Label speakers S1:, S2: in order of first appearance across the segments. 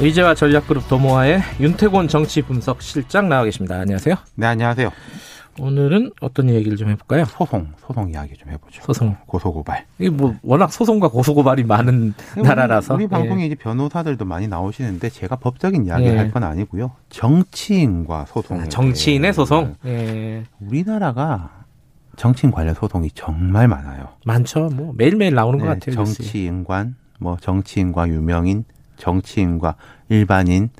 S1: 의제와 전략그룹 도모아의 윤태곤 정치 분석 실장 나와 계십니다. 안녕하세요.
S2: 네, 안녕하세요.
S1: 오늘은 어떤 얘기를 좀 해볼까요?
S2: 소송, 소송 이야기 좀 해보죠.
S1: 소송.
S2: 고소고발.
S1: 이게 뭐 워낙 소송과 고소고발이 많은 나라라서
S2: 우리, 방송에
S1: 예.
S2: 이제 변호사들도 많이 나오시는데 제가 법적인 이야기
S1: 예.
S2: 할건 아니고요. 정치인과 소송.
S1: 아, 정치인의 소송. 예.
S2: 우리나라가 정치인 관련 소송이 정말 많아요.
S1: 많죠. 뭐 매일매일 나오는 것
S2: 네,
S1: 같아요. 뉴스에.
S2: 정치인관, 뭐 정치인과 유명인, 정치인과 일반인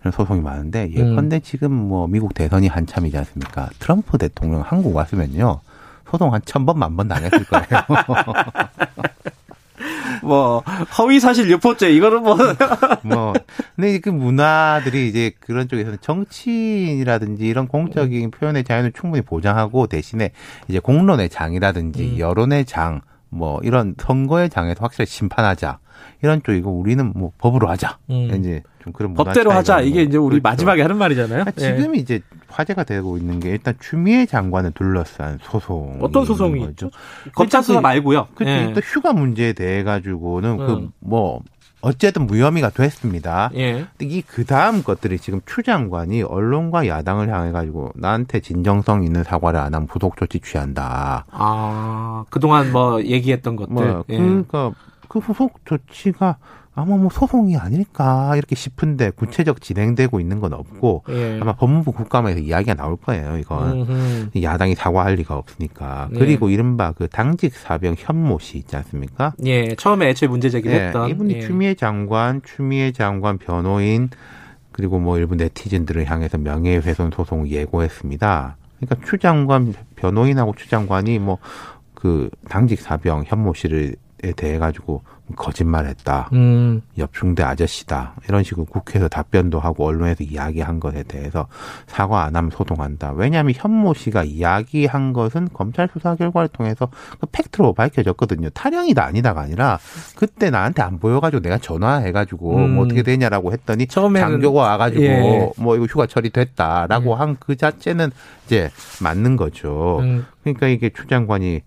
S2: 이런 소송이 많은데 예컨대
S1: 음.
S2: 지금 뭐 미국 대선이 한참이지 않습니까? 트럼프 대통령 한국 왔으면요. 소송 한 천 번, 만 번 당했을 거예요.
S1: 뭐 허위 사실 유포죄 이거는 뭐
S2: 뭐, 근데 그 문화들이 이제 그런 쪽에서는 정치인이라든지 이런 공적인 표현의 자유는 충분히 보장하고 대신에 이제 공론의 장이라든지
S1: 음.
S2: 여론의 장, 뭐 이런 선거의 장에서 확실히 심판하자. 이런 쪽이고 우리는 뭐 법으로 하자.
S1: 음.
S2: 이제 좀 그런
S1: 법대로 하자 이게. 이제 우리
S2: 그렇죠.
S1: 마지막에 하는 말이잖아요.
S2: 아,
S1: 예.
S2: 지금 이제 화제가 되고 있는 게 일단 추미애 장관을 둘러싼 소송.
S1: 어떤 소송이
S2: 거죠.
S1: 있죠? 검찰 수사
S2: 그-
S1: 말고요.
S2: 그렇죠.
S1: 예.
S2: 휴가 문제에 대해 가지고는
S1: 음.
S2: 그뭐 어쨌든 무혐의가 됐습니다.
S1: 예.
S2: 근데 이그 다음 것들이 지금 추 장관이 언론과 야당을 향해 가지고 나한테 진정성 있는 사과를 안 하면 부속 조치 취한다.
S1: 아 그동안 뭐 얘기했던 것들.
S2: 뭐
S1: 예.
S2: 그러니까 그 후속 조치가 아마 뭐 소송이 아닐까 이렇게 싶은데 구체적 진행되고 있는 건 없고
S1: 예.
S2: 아마 법무부 국감에서 이야기가 나올 거예요. 이건
S1: 음흠.
S2: 야당이 사과할 리가 없으니까.
S1: 네.
S2: 그리고 이른바 그 당직 사병 현모 씨 있지 않습니까?
S1: 예, 처음에 애초에 문제 제기를
S2: 예,
S1: 했던
S2: 이분이
S1: 예.
S2: 추미애 장관, 추미애 장관 변호인 그리고 뭐 일부 네티즌들을 향해서 명예훼손 소송을 예고했습니다. 그러니까 추 장관 변호인하고 추 장관이 뭐 그 당직 사병 현모 씨를 에 대해 가지고 거짓말했다.
S1: 음,
S2: 엽중대 아저씨다. 이런 식으로 국회에서 답변도 하고 언론에서 이야기한 것에 대해서 사과 안 하면 소송한다. 왜냐하면 현모 씨가 이야기한 것은 검찰 수사 결과를 통해서 그 팩트로 밝혀졌거든요. 타령이다 아니다가 아니라 그때 나한테 안 보여가지고 내가 전화해가지고
S1: 음.
S2: 뭐 어떻게 되냐라고 했더니
S1: 처음에는
S2: 장교가 와가지고
S1: 예.
S2: 뭐 이거 휴가 처리됐다라고
S1: 예.
S2: 한그 자체는 이제 맞는 거죠.
S1: 음,
S2: 그러니까 이게 추 장관이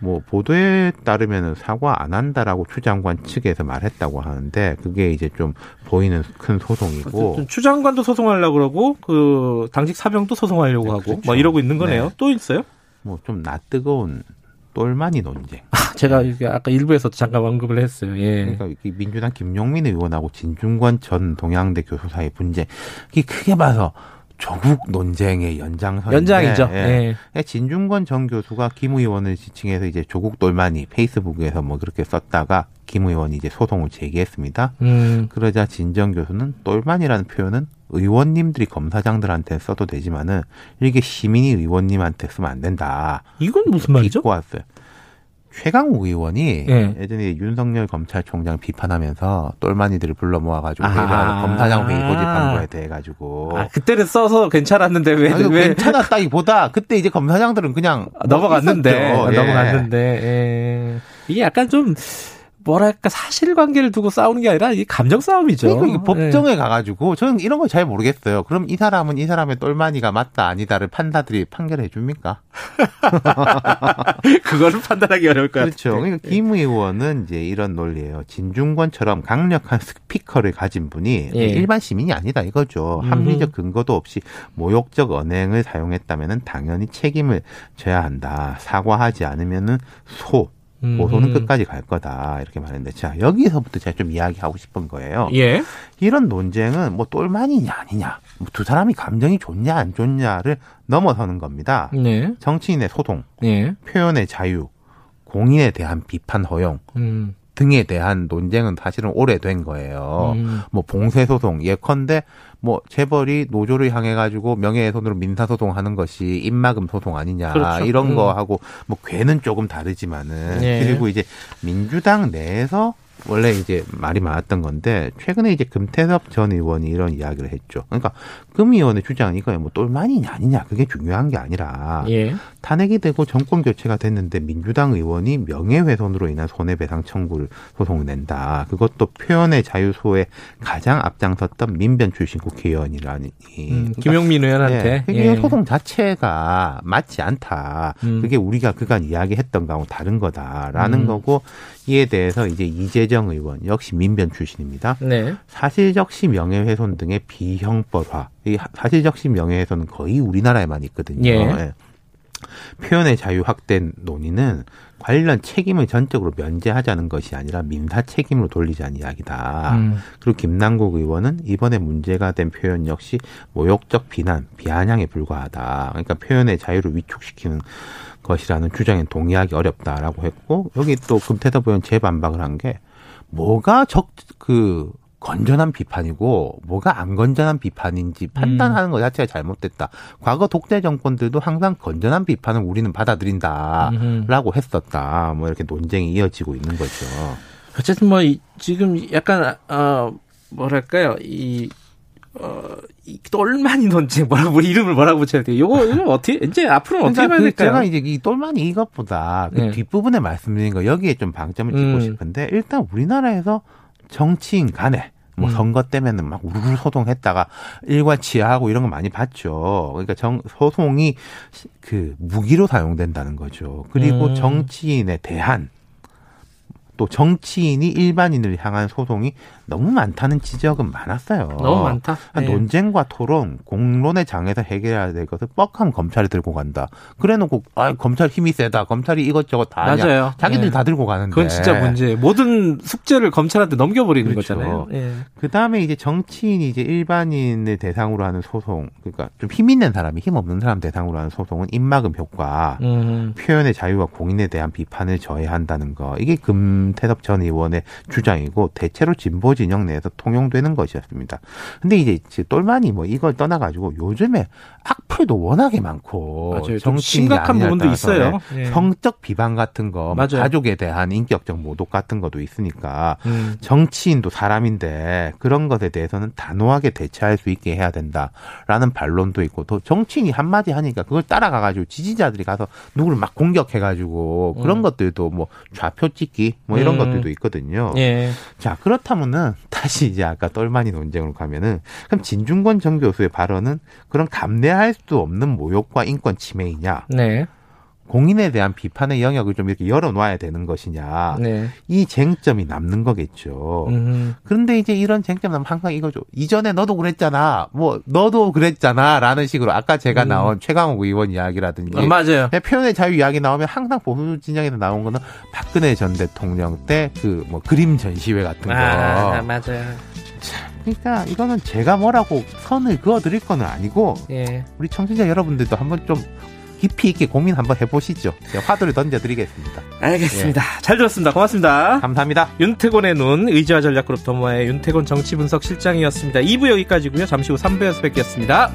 S2: 뭐 보도에 따르면은 사과 안 한다라고 추 장관 측에서 말했다고 하는데 그게 이제 좀 보이는 큰 소송이고
S1: 추 장관도 소송하려고 그러고 그 당직 사병도 소송하려고
S2: 네,
S1: 하고
S2: 그렇죠.
S1: 뭐 이러고 있는 거네요.
S2: 네.
S1: 또 있어요?
S2: 뭐 좀 낯뜨거운 똘마니 논쟁.
S1: 제가 이게 아까 일부에서도 잠깐 언급을 했어요. 예.
S2: 그러니까 이 민주당 김용민 의원하고 진중권 전 동양대 교수 사이 분쟁. 이게 크게 봐서 조국 논쟁의 연장선인데
S1: 연장이죠.
S2: 예.
S1: 예.
S2: 진중권 전 교수가 김 의원을 지칭해서 이제 조국 똘마니 페이스북에서 뭐 그렇게 썼다가 김 의원이 이제 소송을 제기했습니다.
S1: 음,
S2: 그러자 진정 교수는 똘만이라는 표현은 의원님들이 검사장들한테 써도 되지만은 이게 시민이 의원님한테 쓰면 안 된다.
S1: 이건 무슨 말이죠?
S2: 왔어요. 최강욱 의원이
S1: 예.
S2: 예전에 윤석열 검찰총장 비판하면서 똘마니들을 불러 모아가지고
S1: 아.
S2: 검사장 회의 고집한 거에 대해 가지고
S1: 아, 그때는 써서 괜찮았는데 왜,
S2: 아니,
S1: 왜
S2: 괜찮았다기보다 그때 이제 검사장들은 그냥
S1: 아, 넘어갔는데.
S2: 예.
S1: 넘어갔는데 예. 이게 약간 좀 뭐랄까 사실관계를 두고 싸우는 게 아니라 이게 감정 싸움이죠.
S2: 그러니까 이게
S1: 예.
S2: 법정에 가가지고 저는 이런 걸 잘 모르겠어요. 그럼 이 사람은 이 사람의 똘마니가 맞다 아니다를 판사들이 판결해 줍니까?
S1: 그거를 판단하기 어려울 것
S2: 그렇죠.
S1: 같아요.
S2: 그러니까 김 의원은 이제 이런 논리예요. 진중권처럼 강력한 스피커를 가진 분이
S1: 예.
S2: 일반 시민이 아니다 이거죠.
S1: 음흠.
S2: 합리적 근거도 없이 모욕적 언행을 사용했다면은 당연히 책임을 져야 한다. 사과하지 않으면은 소 고소는
S1: 음.
S2: 끝까지 갈 거다 이렇게 말했는데 자 여기서부터 제가 좀 이야기하고 싶은 거예요.
S1: 예.
S2: 이런 논쟁은 뭐 똘만이냐 아니냐 뭐 두 사람이 감정이 좋냐 안 좋냐를 넘어서는 겁니다.
S1: 네.
S2: 정치인의 소송,
S1: 예.
S2: 표현의 자유, 공인에 대한 비판 허용
S1: 음.
S2: 등에 대한 논쟁은 사실은 오래된 거예요.
S1: 음.
S2: 뭐 봉쇄 소송 예컨대 뭐 재벌이 노조를 향해 가지고 명예훼손으로 민사 소송 하는 것이 입막음 소송 아니냐
S1: 그렇죠.
S2: 이런
S1: 음.
S2: 거 하고 뭐 괴는 조금 다르지만은
S1: 예.
S2: 그리고 이제 민주당 내에서 원래 이제 말이 많았던 건데 최근에 이제 금태섭 전 의원이 이런 이야기를 했죠. 그러니까 금 의원의 주장은 이거에 뭐 똘만이냐 아니냐 그게 중요한 게 아니라
S1: 예.
S2: 탄핵이 되고 정권 교체가 됐는데 민주당 의원이 명예훼손으로 인한 손해배상 청구를 소송을 낸다. 그것도 표현의 자유 소에 가장 앞장섰던 민변 출신 국회의원이라니.
S1: 음, 김용민 의원한테
S2: 네,
S1: 예.
S2: 소송 자체가 맞지 않다.
S1: 음.
S2: 그게 우리가 그간 이야기했던 거하고 다른 거다라는
S1: 음.
S2: 거고 이에 대해서 이제 이재 정 의원 역시 민변 출신입니다.
S1: 네.
S2: 사실적시 명예훼손 등의 비형벌화. 이 사실적시 명예훼손은 거의 우리나라에만 있거든요.
S1: 예.
S2: 표현의 자유 확대 논의는 관련 책임을 전적으로 면제하자는 것이 아니라 민사 책임으로 돌리자는 이야기다.
S1: 음.
S2: 그리고 김남국 의원은 이번에 문제가 된 표현 역시 모욕적 비난, 비아냥에 불과하다. 그러니까 표현의 자유를 위축시키는 것이라는 주장에 동의하기 어렵다라고 했고 여기 또 금태섭 의원 재반박을 한 게 뭐가 적 그 건전한 비판이고 뭐가 안 건전한 비판인지 판단하는 것 자체가 잘못됐다. 과거 독재 정권들도 항상 건전한 비판을 우리는 받아들인다라고. 했었다. 뭐 이렇게 논쟁이 이어지고 있는 거죠.
S1: 어쨌든 뭐 이- 지금 약간 어 뭐랄까요 이 어, 이 똘마니 논쟁 뭐라고 뭐 이름을 뭐라고 붙여야 돼요? 요거 이거 어떻게 이제 앞으로는 어떻게
S2: 그러니까
S1: 봐야
S2: 그
S1: 될까요?
S2: 제가 이제 이 똘마니 이것보다 그
S1: 네.
S2: 뒷부분에 말씀드린 거 여기에 좀 방점을 찍고
S1: 음.
S2: 싶은데 일단 우리나라에서 정치인 간에 뭐
S1: 음.
S2: 선거 때면은 막 우르르 소송했다가 일과치하하고 이런 거 많이 봤죠. 그러니까 정 소송이 시- 그 무기로 사용된다는 거죠. 그리고
S1: 음.
S2: 정치인에 대한 또 정치인이 일반인을 향한 소송이 너무 많다는 지적은 많았어요.
S1: 너무 많다.
S2: 한
S1: 네.
S2: 논쟁과 토론, 공론의 장에서 해결해야 될 것을 뻑하면 검찰이 들고 간다. 그래놓고 아 검찰 힘이 세다. 검찰이 이것저것 다.
S1: 맞아요.
S2: 자기들
S1: 네.
S2: 다 들고 가는데.
S1: 그건 진짜 문제. 모든 숙제를 검찰한테 넘겨버리는
S2: 그렇죠.
S1: 거잖아요. 예.
S2: 그 다음에 이제 정치인이 이제 일반인을 대상으로 하는 소송, 그러니까 좀 힘 있는 사람이 힘 없는 사람 대상으로 하는 소송은 입막음 효과,
S1: 음.
S2: 표현의 자유와 공인에 대한 비판을 저해한다는 거. 이게 금 태섭 전 의원의 주장이고 대체로 진보 진영 내에서 통용되는 것이었습니다. 근데 이제 똘마니 뭐 이걸 떠나가지고 요즘에 악플도 워낙에 많고 정치인이
S1: 심각한 부분도 있어요.
S2: 네.
S1: 예.
S2: 성적 비방 같은 거, 뭐
S1: 맞아요.
S2: 가족에 대한 인격적 모독 같은 것도 있으니까
S1: 음.
S2: 정치인도 사람인데 그런 것에 대해서는 단호하게 대처할 수 있게 해야 된다라는 반론도 있고 또 정치인이 한마디 하니까 그걸 따라가가지고 지지자들이 가서 누구를 막 공격해가지고 그런
S1: 음.
S2: 것들도 뭐 좌표 찍기 뭐 이런
S1: 음.
S2: 것들도 있거든요.
S1: 예.
S2: 자 그렇다면은 다시 이제 아까 똘마니 논쟁으로 가면은 그럼 진중권 전 교수의 발언은 그런 감내할 수 없는 모욕과 인권 침해이냐
S1: 네.
S2: 공인에 대한 비판의 영역을 좀 이렇게 열어놔야 되는 것이냐
S1: 네.
S2: 이 쟁점이 남는 거겠죠.
S1: 음.
S2: 그런데 이제 이런 쟁점 나면 항상 이거죠. 이전에 너도 그랬잖아. 뭐 너도 그랬잖아. 라는 식으로 아까 제가
S1: 음.
S2: 나온 최강욱 의원 이야기라든지
S1: 어, 맞아요.
S2: 네, 표현의 자유 이야기 나오면 항상 보수 진영에서 나온 거는 박근혜 전 대통령 때 그 뭐 그림 전시회 같은 거.
S1: 아, 맞아요.
S2: 그러니까 이거는 제가 뭐라고 선을 그어 드릴 거는 아니고
S1: 예.
S2: 우리 청취자 여러분들도 한번 좀 깊이 있게 고민 한번 해보시죠. 화두를 던져드리겠습니다.
S1: 알겠습니다. 잘 들었습니다. 고맙습니다.
S2: 감사합니다.
S1: 윤태곤의 눈 의지와 전략그룹 더모아의 윤태곤 정치분석 실장이었습니다. 2부 여기까지고요. 잠시 후 3부에서 뵙겠습니다.